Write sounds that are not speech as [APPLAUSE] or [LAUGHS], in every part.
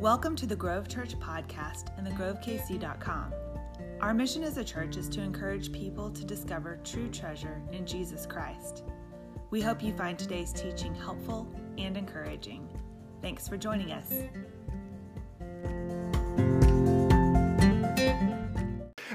Welcome to the Grove Church podcast and thegrovekc.com. Our mission as a church is to encourage people to discover true treasure in Jesus Christ. We hope you find today's teaching helpful and encouraging. Thanks for joining us.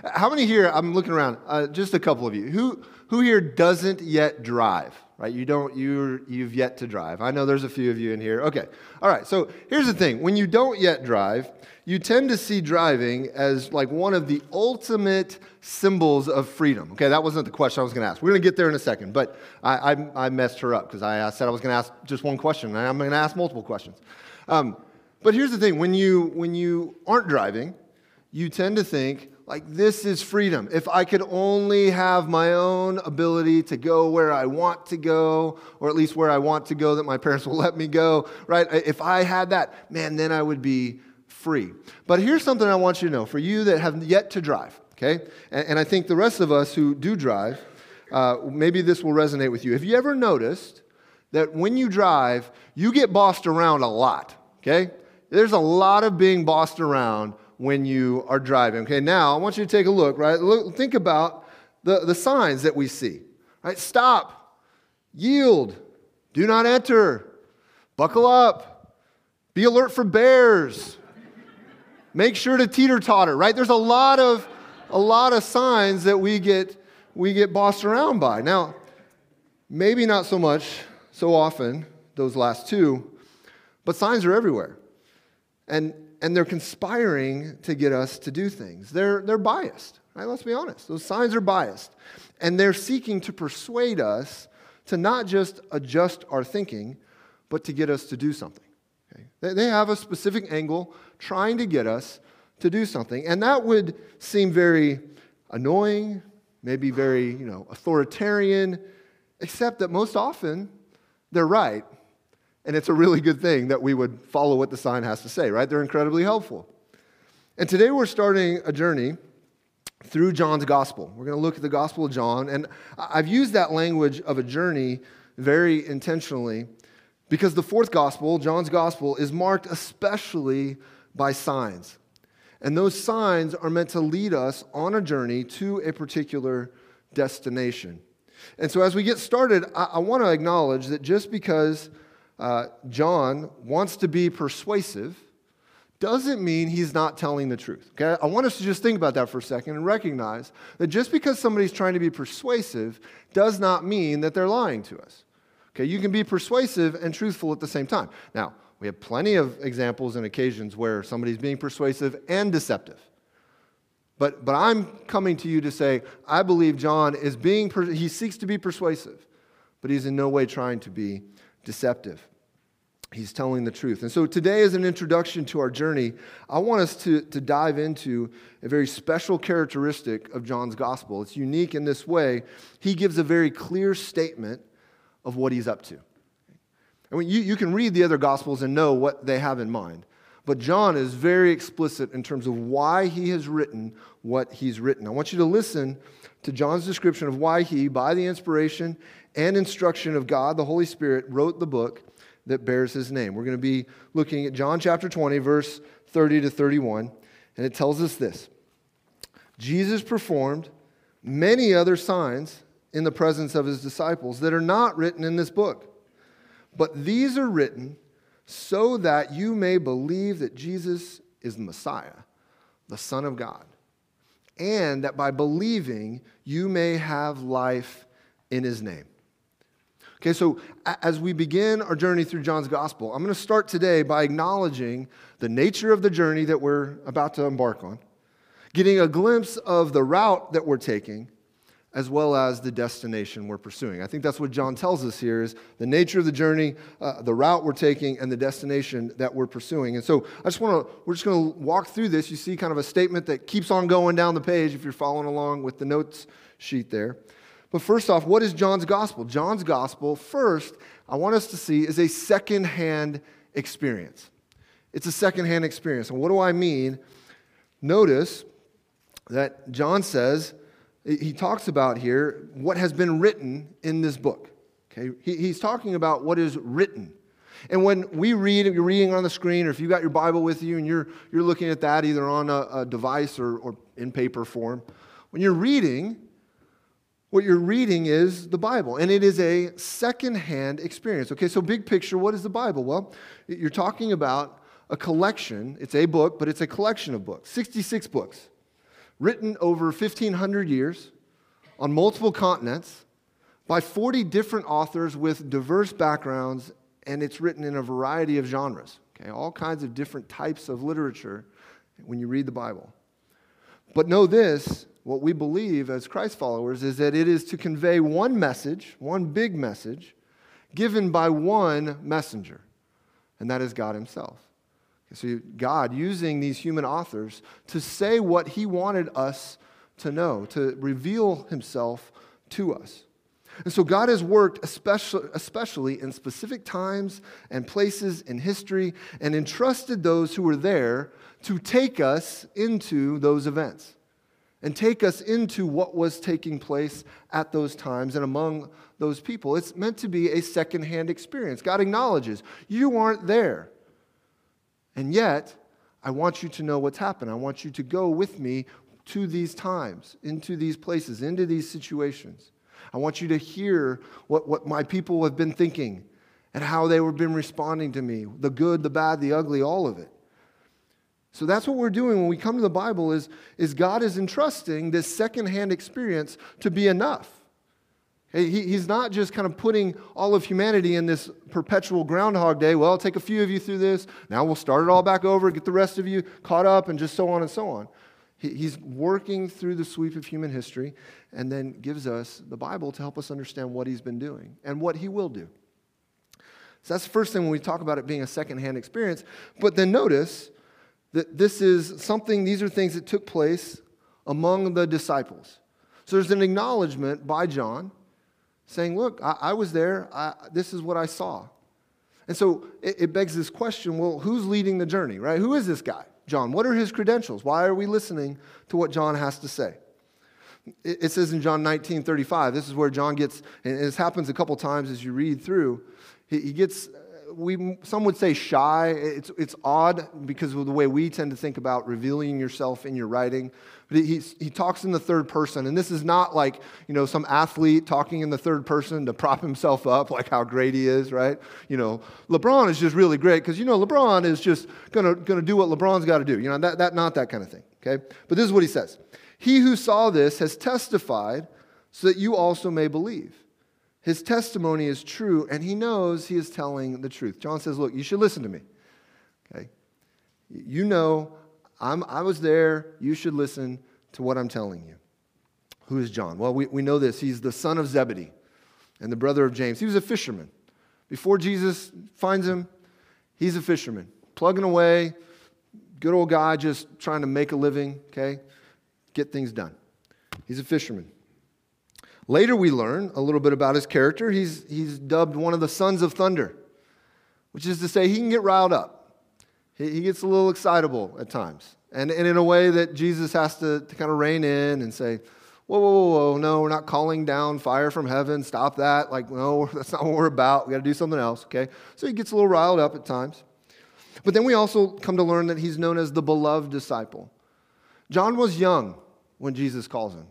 How many here? I'm looking around. Uh, just a couple of you. Who who here doesn't yet drive? Right? You don't. You you've yet to drive. I know there's a few of you in here. Okay. All right. So here's the thing. When you don't yet drive, you tend to see driving as like one of the ultimate symbols of freedom. Okay. That wasn't the question I was going to ask. We're going to get there in a second. But I I, I messed her up because I said I was going to ask just one question, and I'm going to ask multiple questions. Um, but here's the thing. When you when you aren't driving, you tend to think like, this is freedom. If I could only have my own ability to go where I want to go, or at least where I want to go that my parents will [LAUGHS] let me go, right? If I had that, man, then I would be free. But here's something I want you to know for you that have yet to drive, okay? And, and I think the rest of us who do drive, uh, maybe this will resonate with you. Have you ever noticed that when you drive, you get bossed around a lot, okay? There's a lot of being bossed around when you are driving. Okay, now I want you to take a look, right? Look, think about the, the signs that we see, right? Stop, yield, do not enter, buckle up, be alert for bears, make sure to teeter totter, right? There's a lot of a lot of signs that we get we get bossed around by. Now, maybe not so much so often those last two, but signs are everywhere. And and they're conspiring to get us to do things. They're, they're biased, right? Let's be honest. Those signs are biased. And they're seeking to persuade us to not just adjust our thinking, but to get us to do something. Okay? They, they have a specific angle trying to get us to do something. And that would seem very annoying, maybe very, you know, authoritarian, except that most often they're right and it's a really good thing that we would follow what the sign has to say, right? They're incredibly helpful. And today we're starting a journey through John's gospel. We're going to look at the gospel of John. And I've used that language of a journey very intentionally because the fourth gospel, John's gospel, is marked especially by signs. And those signs are meant to lead us on a journey to a particular destination. And so as we get started, I, I want to acknowledge that just because uh, John wants to be persuasive doesn't mean he's not telling the truth. Okay? I want us to just think about that for a second and recognize that just because somebody's trying to be persuasive does not mean that they're lying to us. Okay, you can be persuasive and truthful at the same time. Now, we have plenty of examples and occasions where somebody's being persuasive and deceptive. But, but I'm coming to you to say, I believe John is being, he seeks to be persuasive, but he's in no way trying to be deceptive. He's telling the truth. And so today, as an introduction to our journey, I want us to, to dive into a very special characteristic of John's gospel. It's unique in this way. He gives a very clear statement of what he's up to. I mean, you, you can read the other gospels and know what they have in mind. But John is very explicit in terms of why he has written what he's written. I want you to listen to John's description of why he, by the inspiration and instruction of God, the Holy Spirit, wrote the book that bears his name. We're going to be looking at John chapter 20, verse 30 to 31, and it tells us this Jesus performed many other signs in the presence of his disciples that are not written in this book. But these are written so that you may believe that Jesus is the Messiah, the Son of God, and that by believing you may have life in his name. Okay, so as we begin our journey through John's gospel, I'm going to start today by acknowledging the nature of the journey that we're about to embark on, getting a glimpse of the route that we're taking, as well as the destination we're pursuing. I think that's what John tells us here is the nature of the journey, uh, the route we're taking, and the destination that we're pursuing. And so I just want to, we're just going to walk through this. You see kind of a statement that keeps on going down the page if you're following along with the notes sheet there. But first off, what is John's gospel? John's gospel, first, I want us to see, is a secondhand experience. It's a secondhand experience. And what do I mean? Notice that John says, he talks about here what has been written in this book. Okay? He, he's talking about what is written. And when we read, if you're reading on the screen, or if you've got your Bible with you and you're, you're looking at that either on a, a device or, or in paper form, when you're reading, what you're reading is the Bible, and it is a secondhand experience. Okay, so big picture, what is the Bible? Well, you're talking about a collection. It's a book, but it's a collection of books 66 books written over 1,500 years on multiple continents by 40 different authors with diverse backgrounds, and it's written in a variety of genres. Okay, all kinds of different types of literature when you read the Bible. But know this what we believe as Christ followers is that it is to convey one message, one big message, given by one messenger, and that is God Himself. So, God using these human authors to say what He wanted us to know, to reveal Himself to us. And so, God has worked especially, especially in specific times and places in history and entrusted those who were there to take us into those events and take us into what was taking place at those times and among those people. It's meant to be a secondhand experience. God acknowledges you aren't there. And yet, I want you to know what's happened. I want you to go with me to these times, into these places, into these situations. I want you to hear what, what my people have been thinking and how they have been responding to me the good, the bad, the ugly, all of it. So that's what we're doing when we come to the Bible is, is God is entrusting this secondhand experience to be enough. He, he's not just kind of putting all of humanity in this perpetual Groundhog Day. Well, I'll take a few of you through this. Now we'll start it all back over, get the rest of you caught up, and just so on and so on. He, he's working through the sweep of human history and then gives us the Bible to help us understand what he's been doing and what he will do. So that's the first thing when we talk about it being a secondhand experience. But then notice that this is something, these are things that took place among the disciples. So there's an acknowledgement by John saying, Look, I, I was there, I, this is what I saw. And so it, it begs this question well, who's leading the journey, right? Who is this guy, John? What are his credentials? Why are we listening to what John has to say? It, says in John 19 35, this is where John gets, and this happens a couple times as you read through, he, he gets we, some would say shy. It's, it's odd because of the way we tend to think about revealing yourself in your writing. He, he talks in the third person. And this is not like, you know, some athlete talking in the third person to prop himself up, like how great he is, right? You know, LeBron is just really great because, you know, LeBron is just going to do what LeBron's got to do. You know, that, that, not that kind of thing, okay? But this is what he says He who saw this has testified so that you also may believe. His testimony is true, and he knows he is telling the truth. John says, Look, you should listen to me. Okay? You know, I'm, I was there. You should listen to what I'm telling you. Who is John? Well, we, we know this. He's the son of Zebedee and the brother of James. He was a fisherman. Before Jesus finds him, he's a fisherman, plugging away, good old guy just trying to make a living, okay? Get things done. He's a fisherman. Later, we learn a little bit about his character. He's, he's dubbed one of the sons of thunder, which is to say, he can get riled up. He, he gets a little excitable at times. And, and in a way that Jesus has to, to kind of rein in and say, whoa, whoa, whoa, whoa, no, we're not calling down fire from heaven. Stop that. Like, no, [LAUGHS] that's not what we're about. We got to do something else, okay? So he gets a little riled up at times. But then we also come to learn that he's known as the beloved disciple. John was young when Jesus calls him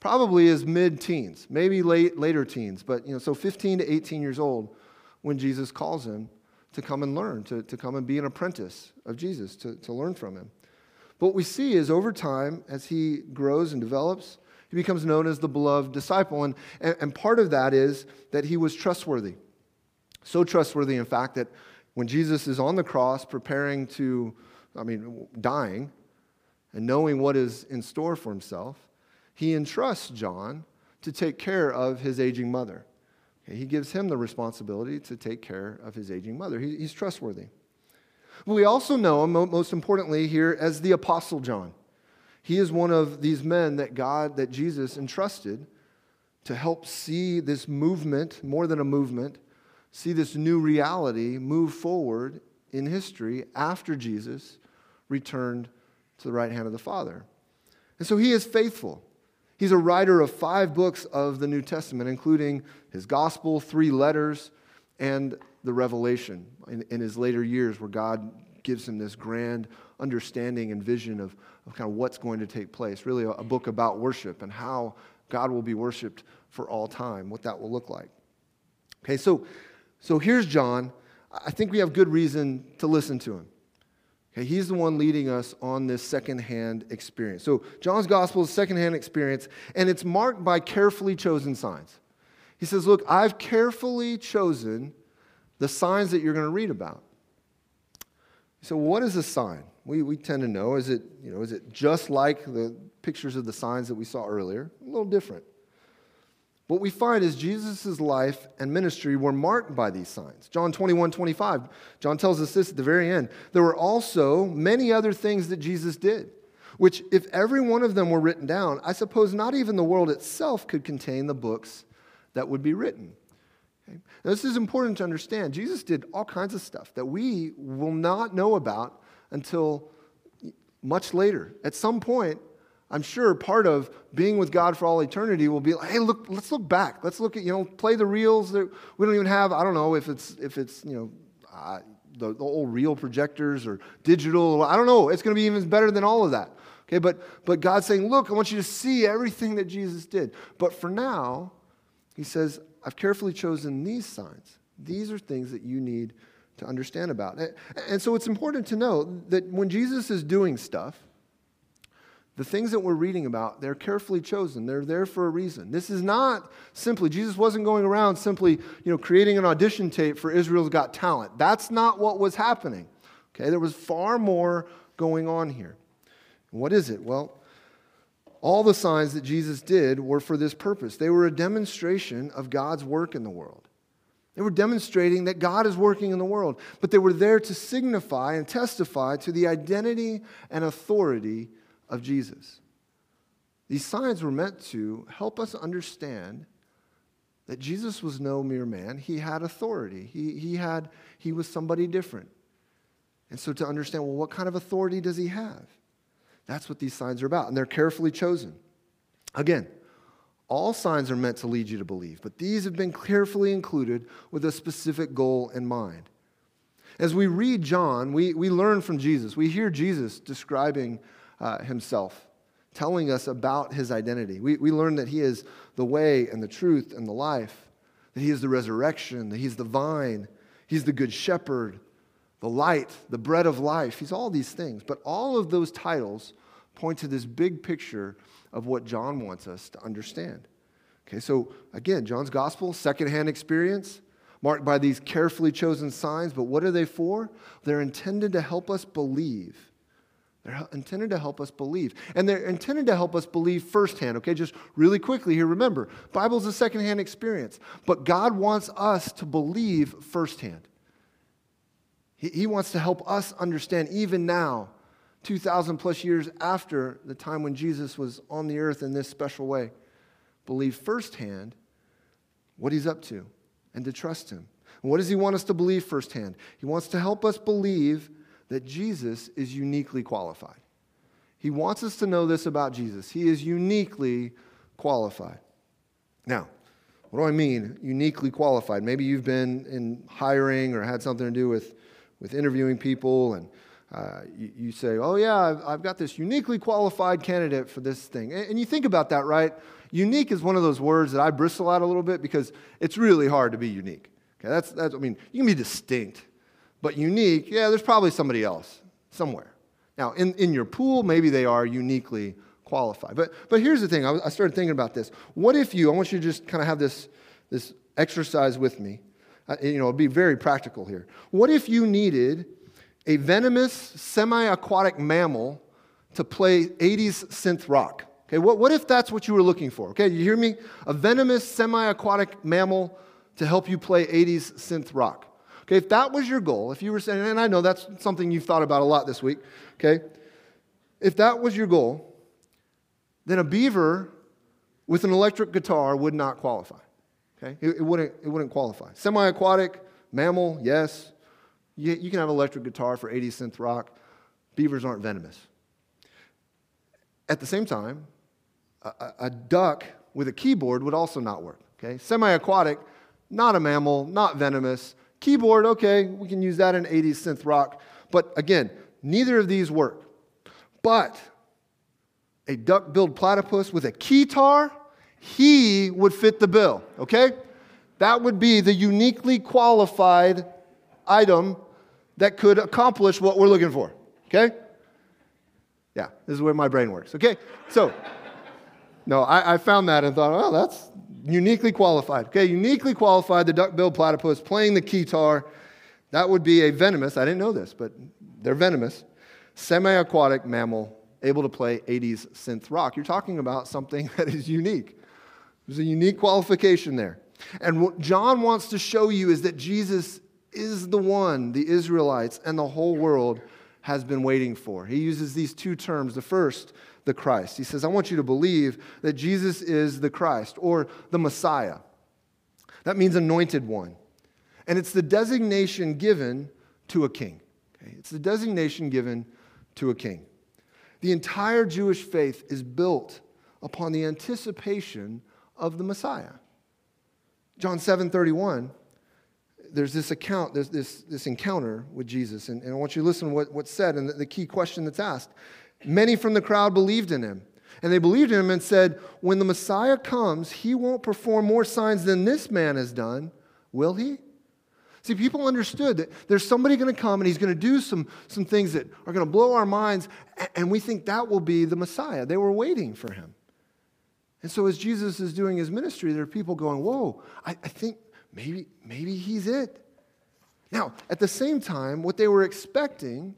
probably is mid-teens, maybe late later teens, but you know, so 15 to 18 years old when Jesus calls him to come and learn, to, to come and be an apprentice of Jesus, to, to learn from him. But what we see is over time, as he grows and develops, he becomes known as the beloved disciple. And, and, and part of that is that he was trustworthy. So trustworthy, in fact, that when Jesus is on the cross preparing to, I mean, dying, and knowing what is in store for himself, he entrusts John to take care of his aging mother. He gives him the responsibility to take care of his aging mother. He, he's trustworthy. But we also know him, most importantly, here as the Apostle John. He is one of these men that God, that Jesus entrusted to help see this movement, more than a movement, see this new reality move forward in history after Jesus returned to the right hand of the Father. And so he is faithful. He's a writer of five books of the New Testament, including his gospel, three letters, and the revelation in, in his later years, where God gives him this grand understanding and vision of, of kind of what's going to take place. Really, a, a book about worship and how God will be worshiped for all time, what that will look like. Okay, so, so here's John. I think we have good reason to listen to him. Okay, he's the one leading us on this secondhand experience. So John's gospel is a secondhand experience, and it's marked by carefully chosen signs. He says, Look, I've carefully chosen the signs that you're going to read about. So, what is a sign? We, we tend to know. Is it, you know, is it just like the pictures of the signs that we saw earlier? A little different. What we find is Jesus' life and ministry were marked by these signs. John 21, 25, John tells us this at the very end. There were also many other things that Jesus did, which, if every one of them were written down, I suppose not even the world itself could contain the books that would be written. Okay? Now, this is important to understand. Jesus did all kinds of stuff that we will not know about until much later. At some point, I'm sure part of being with God for all eternity will be hey, look, let's look back. Let's look at, you know, play the reels that we don't even have. I don't know if it's, if it's you know, uh, the, the old reel projectors or digital. I don't know. It's going to be even better than all of that. Okay, but, but God's saying, look, I want you to see everything that Jesus did. But for now, he says, I've carefully chosen these signs. These are things that you need to understand about. And so it's important to know that when Jesus is doing stuff, the things that we're reading about, they're carefully chosen. They're there for a reason. This is not simply, Jesus wasn't going around simply, you know, creating an audition tape for Israel's Got Talent. That's not what was happening. Okay, there was far more going on here. What is it? Well, all the signs that Jesus did were for this purpose. They were a demonstration of God's work in the world. They were demonstrating that God is working in the world, but they were there to signify and testify to the identity and authority of Jesus. These signs were meant to help us understand that Jesus was no mere man. He had authority. He, he, had, he was somebody different. And so to understand, well, what kind of authority does he have? That's what these signs are about, and they're carefully chosen. Again, all signs are meant to lead you to believe, but these have been carefully included with a specific goal in mind. As we read John, we, we learn from Jesus. We hear Jesus describing uh, himself, telling us about his identity. We, we learn that he is the way and the truth and the life, that he is the resurrection, that he's the vine, he's the good shepherd, the light, the bread of life. He's all these things. But all of those titles point to this big picture of what John wants us to understand. Okay, so again, John's gospel, secondhand experience, marked by these carefully chosen signs. But what are they for? They're intended to help us believe. They're intended to help us believe. And they're intended to help us believe firsthand, okay? Just really quickly here, remember, Bible's a secondhand experience, but God wants us to believe firsthand. He, he wants to help us understand, even now, 2,000 plus years after the time when Jesus was on the earth in this special way, believe firsthand what he's up to and to trust him. And what does he want us to believe firsthand? He wants to help us believe that Jesus is uniquely qualified. He wants us to know this about Jesus. He is uniquely qualified. Now, what do I mean, uniquely qualified? Maybe you've been in hiring or had something to do with with interviewing people, and uh, you, you, say, Oh, yeah, I've, I've, got this uniquely qualified candidate for this thing. And, and you think about that, right? Unique is one of those words that I bristle at a little bit because it's really hard to be unique. Okay, that's, that's, I mean, you can be distinct, but unique, yeah, there's probably somebody else somewhere. Now, in, in your pool, maybe they are uniquely qualified. But, but here's the thing I, I started thinking about this. What if you, I want you to just kind of have this, this exercise with me. Uh, you know, be very practical here. What if you needed a venomous semi aquatic mammal to play 80s synth rock? Okay, what, what if that's what you were looking for? Okay, you hear me? A venomous semi aquatic mammal to help you play 80s synth rock. Okay, if that was your goal, if you were saying, and I know that's something you've thought about a lot this week, okay, if that was your goal, then a beaver with an electric guitar would not qualify. Okay? It, it, wouldn't, it wouldn't qualify. Semi aquatic, mammal, yes. You, you, can have an electric guitar for 80 synth rock. Beavers aren't venomous. At the same time, a, a duck with a keyboard would also not work. Okay? Semi aquatic, not a mammal, not venomous. Keyboard, okay, we can use that in 80s synth rock. But again, neither of these work. But a duck billed platypus with a keytar, he would fit the bill, okay? That would be the uniquely qualified item that could accomplish what we're looking for, okay? Yeah, this is where my brain works, okay? So, no, I, I found that and thought, oh, that's uniquely qualified. Okay, uniquely qualified, the duck-billed platypus playing the keytar. That would be a venomous, I didn't know this, but they're venomous, semi-aquatic mammal able to play 80s synth rock. You're talking about something [LAUGHS] that is unique. There's a unique qualification there. And what John wants to show you is that Jesus is the one the Israelites and the whole world has been waiting for. He uses these two terms. The first, the Christ. He says, I want you to believe that Jesus is the Christ or the Messiah. That means anointed one. And it's the designation given to a king. Okay? It's the designation given to a king. The entire Jewish faith is built upon the anticipation of the Messiah. John 7 31, there's this account, there's this, this encounter with Jesus. And, and I want you to listen to what, what's said and the, the key question that's asked. Many from the crowd believed in him. And they believed in him and said, When the Messiah comes, he won't perform more signs than this man has done, will he? See, people understood that there's somebody going to come and he's going to do some, some things that are going to blow our minds, and we think that will be the Messiah. They were waiting for him. And so, as Jesus is doing his ministry, there are people going, Whoa, I, I think maybe, maybe he's it. Now, at the same time, what they were expecting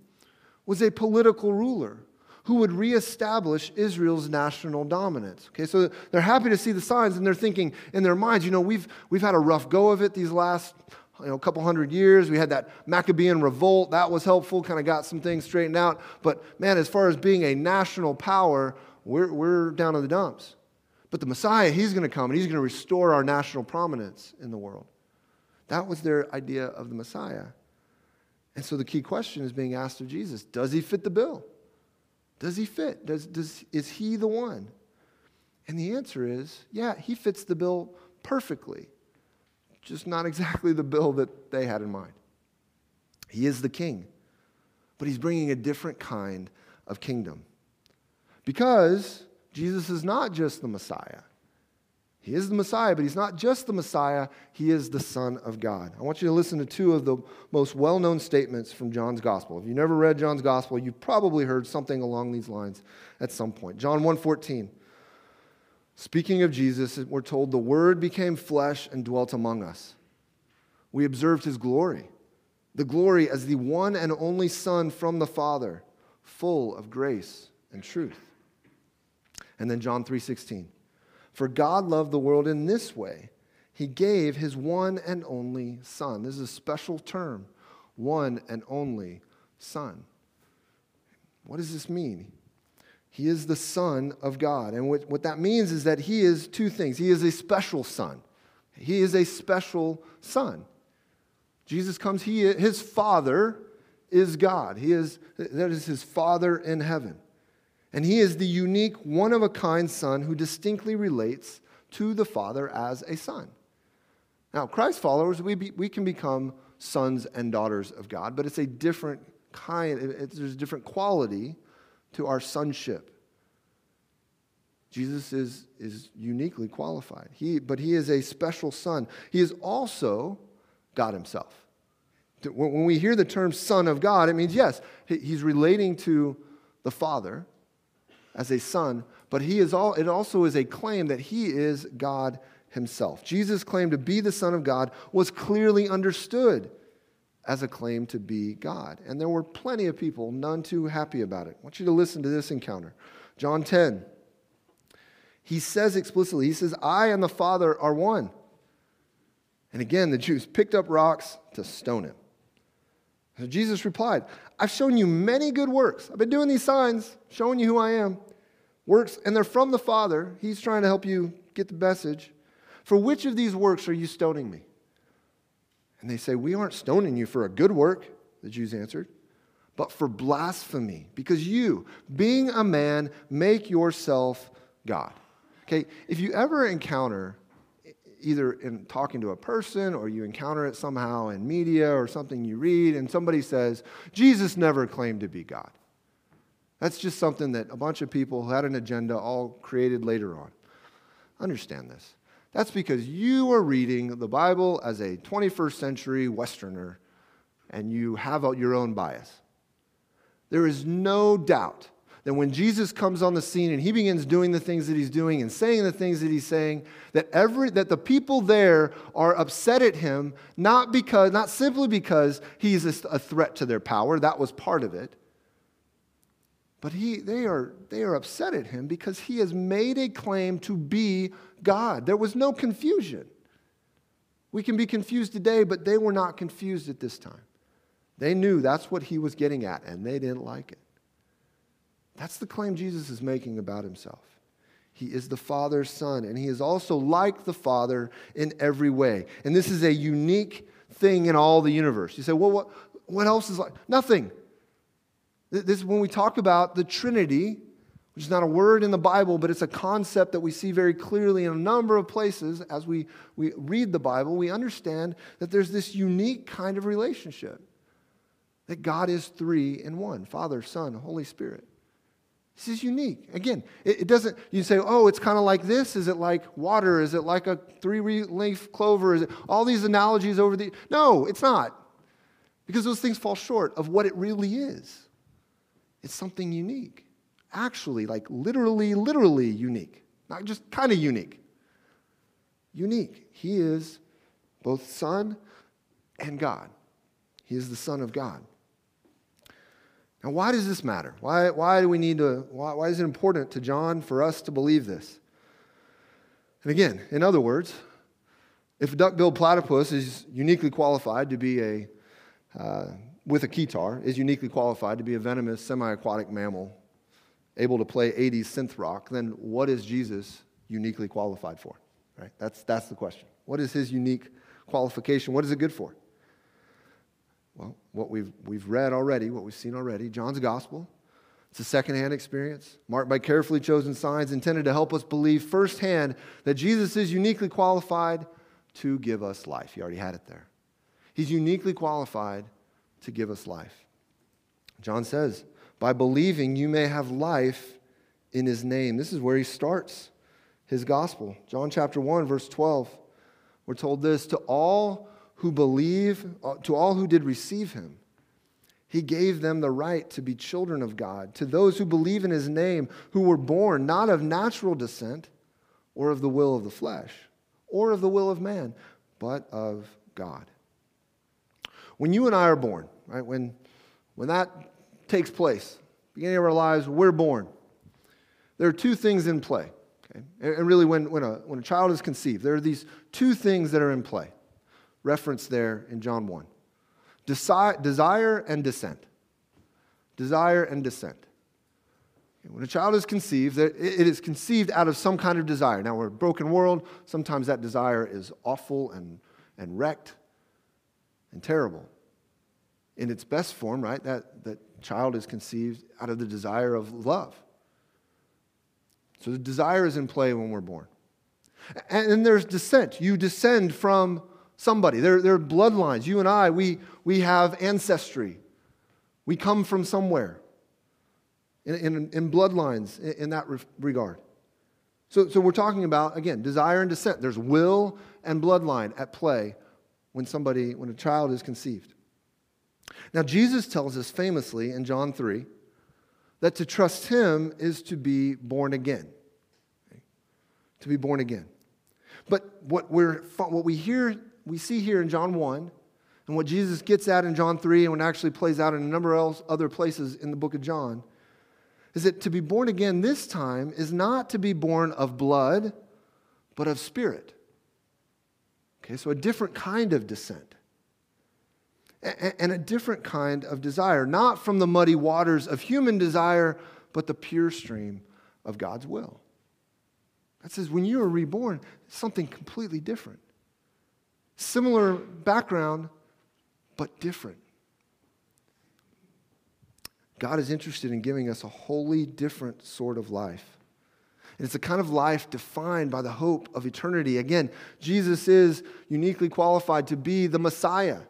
was a political ruler who would reestablish Israel's national dominance. Okay, so they're happy to see the signs and they're thinking in their minds, you know, we've, we've had a rough go of it these last you know, couple hundred years. We had that Maccabean revolt. That was helpful, kind of got some things straightened out. But man, as far as being a national power, we're, we're down in the dumps. But the Messiah, he's going to come and he's going to restore our national prominence in the world. That was their idea of the Messiah. And so the key question is being asked of Jesus Does he fit the bill? Does he fit? Does, does, is he the one? And the answer is yeah, he fits the bill perfectly, just not exactly the bill that they had in mind. He is the king, but he's bringing a different kind of kingdom. Because Jesus is not just the Messiah, he is the Messiah, but he's not just the Messiah, he is the Son of God. I want you to listen to two of the most well known statements from John's Gospel. If you've never read John's Gospel, you've probably heard something along these lines at some point. John 1:14. Speaking of Jesus, we're told the Word became flesh and dwelt among us. We observed his glory, the glory as the one and only Son from the Father, full of grace and truth. And then John 3:16. For God loved the world in this way He gave His one and only Son. This is a special term one and only Son. What does this mean? He is the Son of God. And what, what that means is that He is two things He is a special Son, He is a special Son. Jesus comes, he, His Father is God. He is, that is His Father in heaven. And he is the unique, one of a kind son who distinctly relates to the Father as a son. Now, Christ followers, we, be, we can become sons and daughters of God, but it's a different kind, there's a different quality to our sonship. Jesus is, is uniquely qualified, he, but he is a special son. He is also God himself. When we hear the term Son of God, it means, yes, he's relating to the Father, as a son, but he is all, it also is a claim that he is God himself. Jesus' claim to be the Son of God was clearly understood as a claim to be God. And there were plenty of people, none too happy about it. I want you to listen to this encounter. John 10. He says explicitly, He says, I and the Father are one. And again, the Jews picked up rocks to stone him. So Jesus replied, I've shown you many good works. I've been doing these signs, showing you who I am. Works, and they're from the Father. He's trying to help you get the message. For which of these works are you stoning me? And they say, We aren't stoning you for a good work, the Jews answered, but for blasphemy, because you, being a man, make yourself God. Okay, if you ever encounter either in talking to a person or you encounter it somehow in media or something you read, and somebody says, Jesus never claimed to be God. That's just something that a bunch of people who had an agenda all created later on. Understand this. That's because you are reading the Bible as a 21st century Westerner and you have your own bias. There is no doubt that when Jesus comes on the scene and he begins doing the things that he's doing and saying the things that he's saying, that every that the people there are upset at him, not because, not simply because he's a, threat to their power, that was part of it. But he, they, are, they are upset at him because he has made a claim to be God. There was no confusion. We can be confused today, but they were not confused at this time. They knew that's what he was getting at, and they didn't like it. That's the claim Jesus is making about himself. He is the Father's Son, and he is also like the Father in every way. And this is a unique thing in all the universe. You say, well, what, what else is like? Nothing. This when we talk about the Trinity, which is not a word in the Bible, but it's a concept that we see very clearly in a number of places as we, we read the Bible. We understand that there's this unique kind of relationship that God is three in one Father, Son, Holy Spirit. This is unique. Again, it, it doesn't, you say, oh, it's kind of like this. Is it like water? Is it like a three leaf clover? Is it all these analogies over the. No, it's not. Because those things fall short of what it really is. It's something unique actually, like literally, literally unique, not just kind of unique. Unique. He is both Son and God. He is the Son of God. Now, why does this matter? Why, why do we need to, why, why is it important to John for us to believe this? And again, in other words, if a duck-billed platypus is uniquely qualified to be a, uh, with a keytar, is uniquely qualified to be a venomous semi-aquatic mammal able to play 80s synth rock, then what is Jesus uniquely qualified for? Right? That's, that's the question. What is his unique qualification? What is it good for? Well, what we've, we've read already, what we've seen already, John's gospel. It's a secondhand experience marked by carefully chosen signs intended to help us believe firsthand that Jesus is uniquely qualified to give us life. He already had it there. He's uniquely qualified to give us life. John says, by believing, you may have life in his name. This is where he starts his gospel. John chapter 1, verse 12. We're told this to all who believe, uh, to all who did receive him, he gave them the right to be children of God, to those who believe in his name, who were born not of natural descent or of the will of the flesh or of the will of man, but of God. When you and I are born, right, when, when that takes place. Beginning of our lives, we're born. There are two things in play. Okay? And really, when, when, a, when a child is conceived, there are these two things that are in play, referenced there in John 1 Desi- desire and descent. Desire and descent. When a child is conceived, it is conceived out of some kind of desire. Now, we're a broken world. Sometimes that desire is awful and, and wrecked and terrible. In its best form, right? That, that child is conceived out of the desire of love. So the desire is in play when we're born. And then there's descent. You descend from somebody. There, there are bloodlines. You and I, we, we have ancestry. We come from somewhere in, in, in bloodlines in, in that re- regard. So, so we're talking about, again, desire and descent. There's will and bloodline at play when somebody, when a child is conceived. Now, Jesus tells us famously in John 3 that to trust him is to be born again. Okay? To be born again. But what, we're, what we hear, we see here in John 1, and what Jesus gets at in John 3, and what actually plays out in a number of other places in the book of John, is that to be born again this time is not to be born of blood, but of spirit. Okay, so a different kind of descent and a different kind of desire, not from the muddy waters of human desire, but the pure stream of God's will. That says when you are reborn, something completely different. Similar background, but different. God is interested in giving us a wholly different sort of life. And It's a kind of life defined by the hope of eternity. Again, Jesus is uniquely qualified to be the Messiah,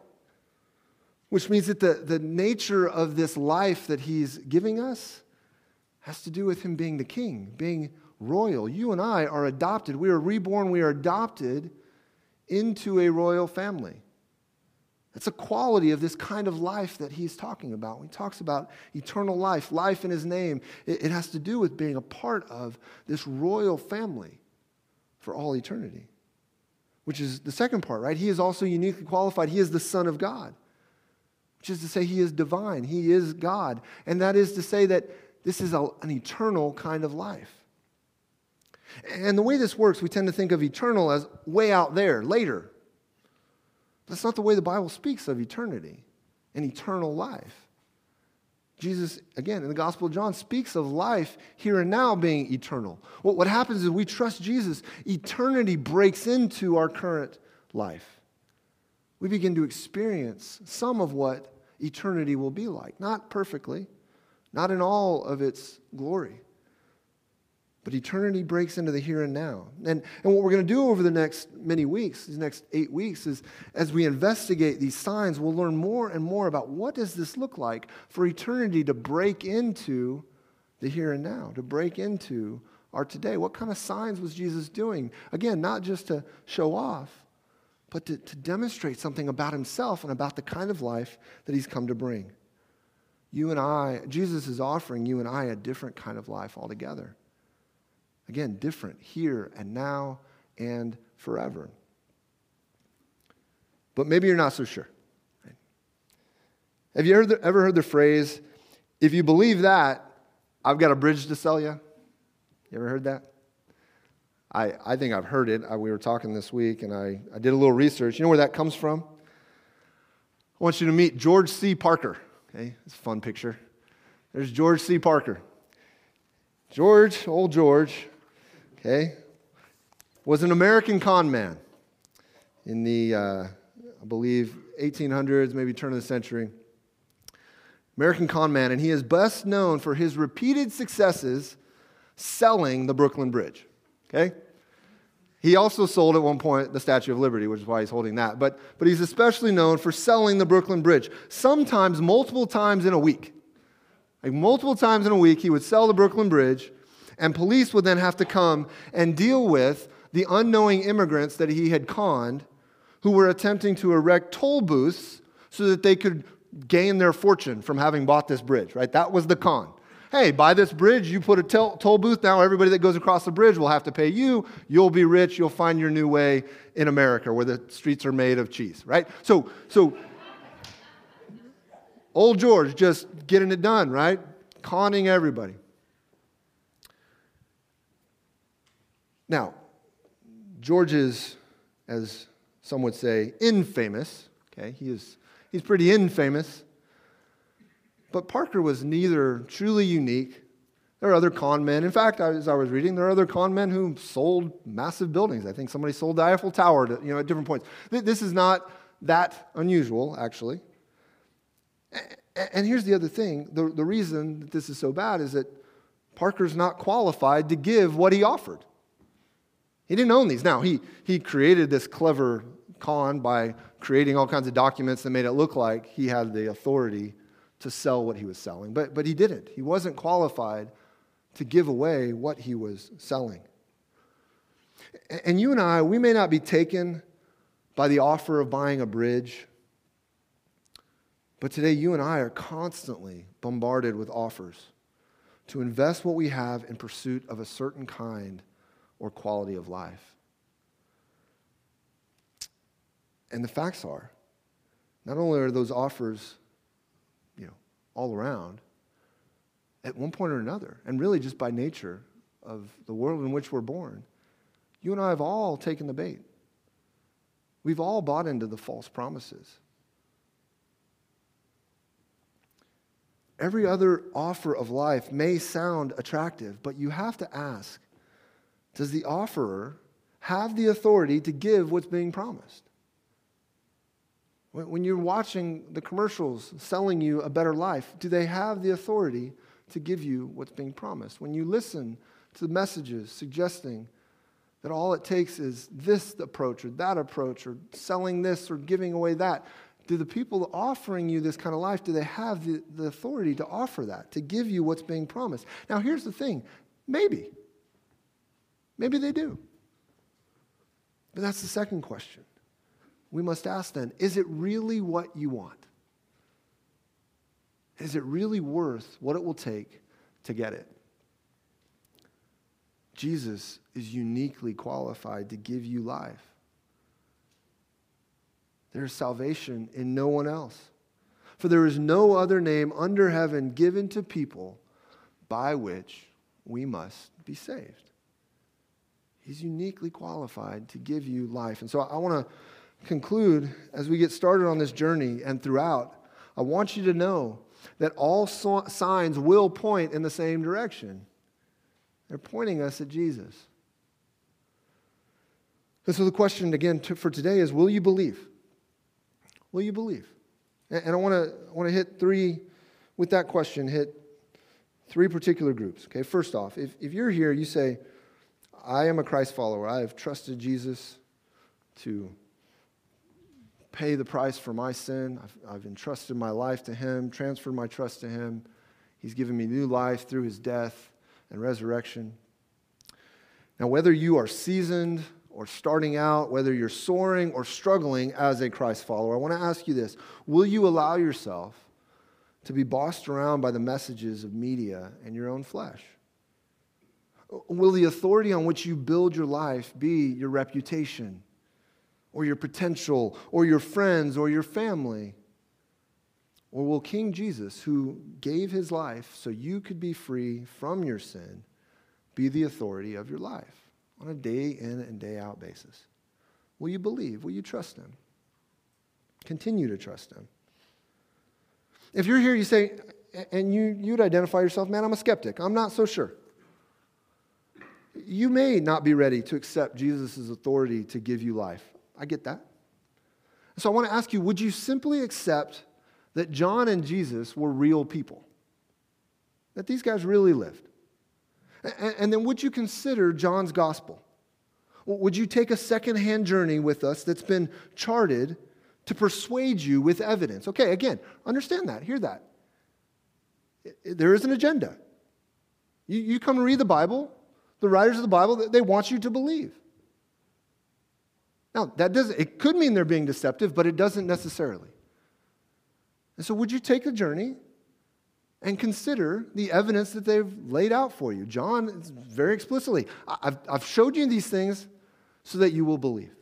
which means that the, the nature of this life that he's giving us has to do with him being the king, being royal. You and I are adopted. We are reborn, we are adopted into a royal family. That's a quality of this kind of life that he's talking about. When he talks about eternal life, life in his name, it, it has to do with being a part of this royal family for all eternity, which is the second part, right? He is also uniquely qualified. He is the Son of God, which is to say, he is divine. He is God. And that is to say that this is a, an eternal kind of life. And the way this works, we tend to think of eternal as way out there, later. That's not the way the Bible speaks of eternity and eternal life. Jesus, again, in the Gospel of John, speaks of life here and now being eternal. What, what happens is we trust Jesus, eternity breaks into our current life. We begin to experience some of what eternity will be like. Not perfectly, not in all of its glory. But eternity breaks into the here and now. And, and what we're going to do over the next many weeks, these next eight weeks, is as we investigate these signs, we'll learn more and more about what does this look like for eternity to break into the here and now, to break into our today. What kind of signs was Jesus doing? Again, not just to show off, but to, to demonstrate something about himself and about the kind of life that he's come to bring. You and I, Jesus is offering you and I a different kind of life altogether. Again, different here and now and forever. But maybe you're not so sure. Have you the, ever heard the phrase, if you believe that, I've got a bridge to sell you? You ever heard that? I, I think I've heard it. I, we were talking this week and I, I did a little research. You know where that comes from? I want you to meet George C. Parker. Okay, it's a fun picture. There's George C. Parker. George, old George, okay, was an American con man in the, uh, I believe, 1800s, maybe turn of the century. American con man, and he is best known for his repeated successes selling the Brooklyn Bridge. Okay? He also sold at one point the Statue of Liberty, which is why he's holding that. But, but he's especially known for selling the Brooklyn Bridge, sometimes multiple times in a week. Like multiple times in a week, he would sell the Brooklyn Bridge and police would then have to come and deal with the unknowing immigrants that he had conned who were attempting to erect toll booths so that they could gain their fortune from having bought this bridge, right? That was the con. Hey, buy this bridge, you put a toll booth, now everybody that goes across the bridge will have to pay you. You'll be rich, you'll find your new way in America where the streets are made of cheese, right? So, so old George just getting it done, right? Conning everybody. Now, George is, as some would say, infamous. Okay, he is, he's pretty infamous. But Parker was neither truly unique. There are other con men. In fact, as I was reading, there are other con men who sold massive buildings. I think somebody sold the Eiffel Tower to, you know, at different points. This is not that unusual, actually. And here's the other thing the, the reason that this is so bad is that Parker's not qualified to give what he offered. He didn't own these. Now, he, he created this clever con by creating all kinds of documents that made it look like he had the authority to sell what he was selling. But, but he didn't. He wasn't qualified to give away what he was selling. And you and I, we may not be taken by the offer of buying a bridge, but today you and I are constantly bombarded with offers to invest what we have in pursuit of a certain kind or quality of life. And the facts are, not only are those offers, you know, all around, at one point or another, and really just by nature of the world in which we're born, you and I have all taken the bait. We've all bought into the false promises. Every other offer of life may sound attractive, but you have to ask does the offerer have the authority to give what's being promised? When you're watching the commercials selling you a better life, do they have the authority to give you what's being promised? When you listen to the messages suggesting that all it takes is this approach or that approach or selling this or giving away that. Do the people offering you this kind of life, do they have the, the authority to offer that, to give you what's being promised? Now, here's the thing maybe. Maybe they do. But that's the second question. We must ask then is it really what you want? Is it really worth what it will take to get it? Jesus is uniquely qualified to give you life. There is salvation in no one else. For there is no other name under heaven given to people by which we must be saved. He's uniquely qualified to give you life. And so I want to conclude as we get started on this journey and throughout. I want you to know that all signs will point in the same direction. They're pointing us at Jesus. And so the question again for today is will you believe? Will you believe? And I want to want to hit three with that question, hit three particular groups. Okay, first off, if, if you're here, you say, I am a Christ follower. I have trusted Jesus to pay the price for my sin. I've, I've entrusted my life to Him, transferred my trust to Him. He's given me new life through His death and resurrection. Now, whether you are seasoned or starting out, whether you're soaring or struggling as a Christ follower, I want to ask you this Will you allow yourself to be bossed around by the messages of media and your own flesh? Will the authority on which you build your life be your reputation or your potential or your friends or your family? Or will King Jesus, who gave his life so you could be free from your sin, be the authority of your life on a day in and day out basis? Will you believe? Will you trust him? Continue to trust him. If you're here, you say, and you, you'd identify yourself, man, I'm a skeptic. I'm not so sure. You may not be ready to accept Jesus' authority to give you life. I get that. So I want to ask you would you simply accept that John and Jesus were real people, that these guys really lived. And, then would you consider John's gospel? Would you take a secondhand journey with us that's been charted to persuade you with evidence? Okay, again, understand that, hear that. There is an agenda. You, you come and read the Bible, the writers of the Bible, they want you to believe. Now, that doesn't, it could mean they're being deceptive, but it doesn't necessarily. And so, would you take the journey and consider the evidence that they've laid out for you? John very explicitly, I've, I've showed you these things so that you will believe.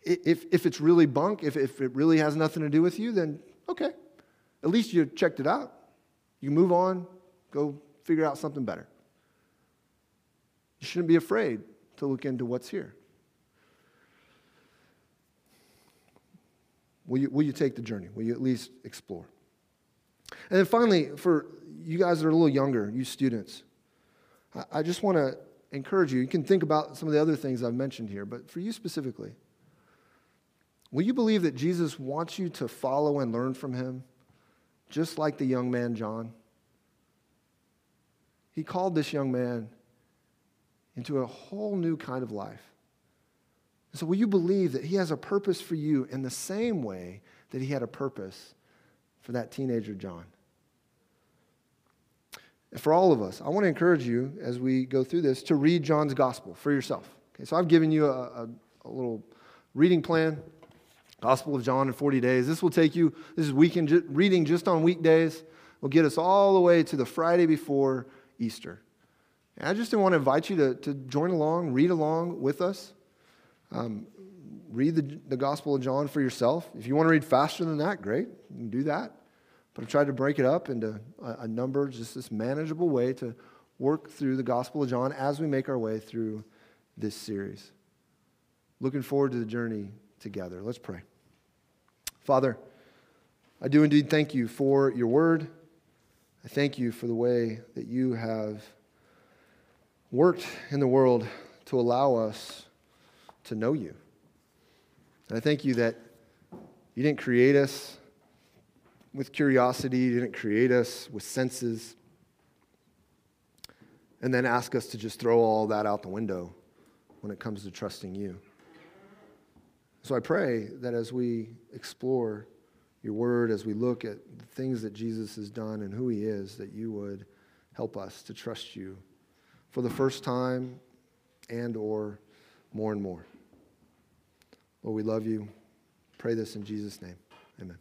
If, if it's really bunk, if, if it really has nothing to do with you, then okay. At least you checked it out. You move on, go figure out something better. You shouldn't be afraid to look into what's here. Will you, will you take the journey? Will you at least explore? And then finally, for you guys that are a little younger, you students, I, I just want to encourage you. You can think about some of the other things I've mentioned here, but for you specifically, will you believe that Jesus wants you to follow and learn from him, just like the young man John? He called this young man into a whole new kind of life. So, will you believe that He has a purpose for you in the same way that He had a purpose for that teenager, John? And for all of us, I want to encourage you as we go through this to read John's gospel for yourself. Okay, so I've given you a, a, a little reading plan Gospel of John in 40 days. This will take you, this is weekend reading just on weekdays, will get us all the way to the Friday before Easter. And I just want to invite you to, to join along, read along with us. Um, read the, the Gospel of John for yourself. If you want to read faster than that, great, you can do that. But I've tried to break it up into a, a number, just this manageable way to work through the Gospel of John as we make our way through this series. Looking forward to the journey together. Let's pray. Father, I do indeed thank you for your word. I thank you for the way that you have worked in the world to allow us to know you. And I thank you that you didn't create us with curiosity, you didn't create us with senses. and then ask us to just throw all that out the window when it comes to trusting you. So I pray that as we explore your word, as we look at the things that Jesus has done and who he is, that you would help us to trust you for the first time and or more and more. Lord, we love you. Pray this in Jesus' name. Amen.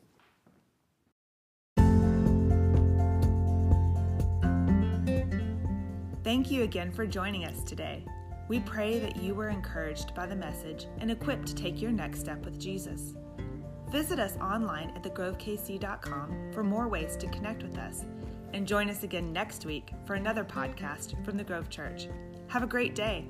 Thank you again for joining us today. We pray that you were encouraged by the message and equipped to take your next step with Jesus. Visit us online at thegrovekc.com for more ways to connect with us. And join us again next week for another podcast from the Grove Church. Have a great day.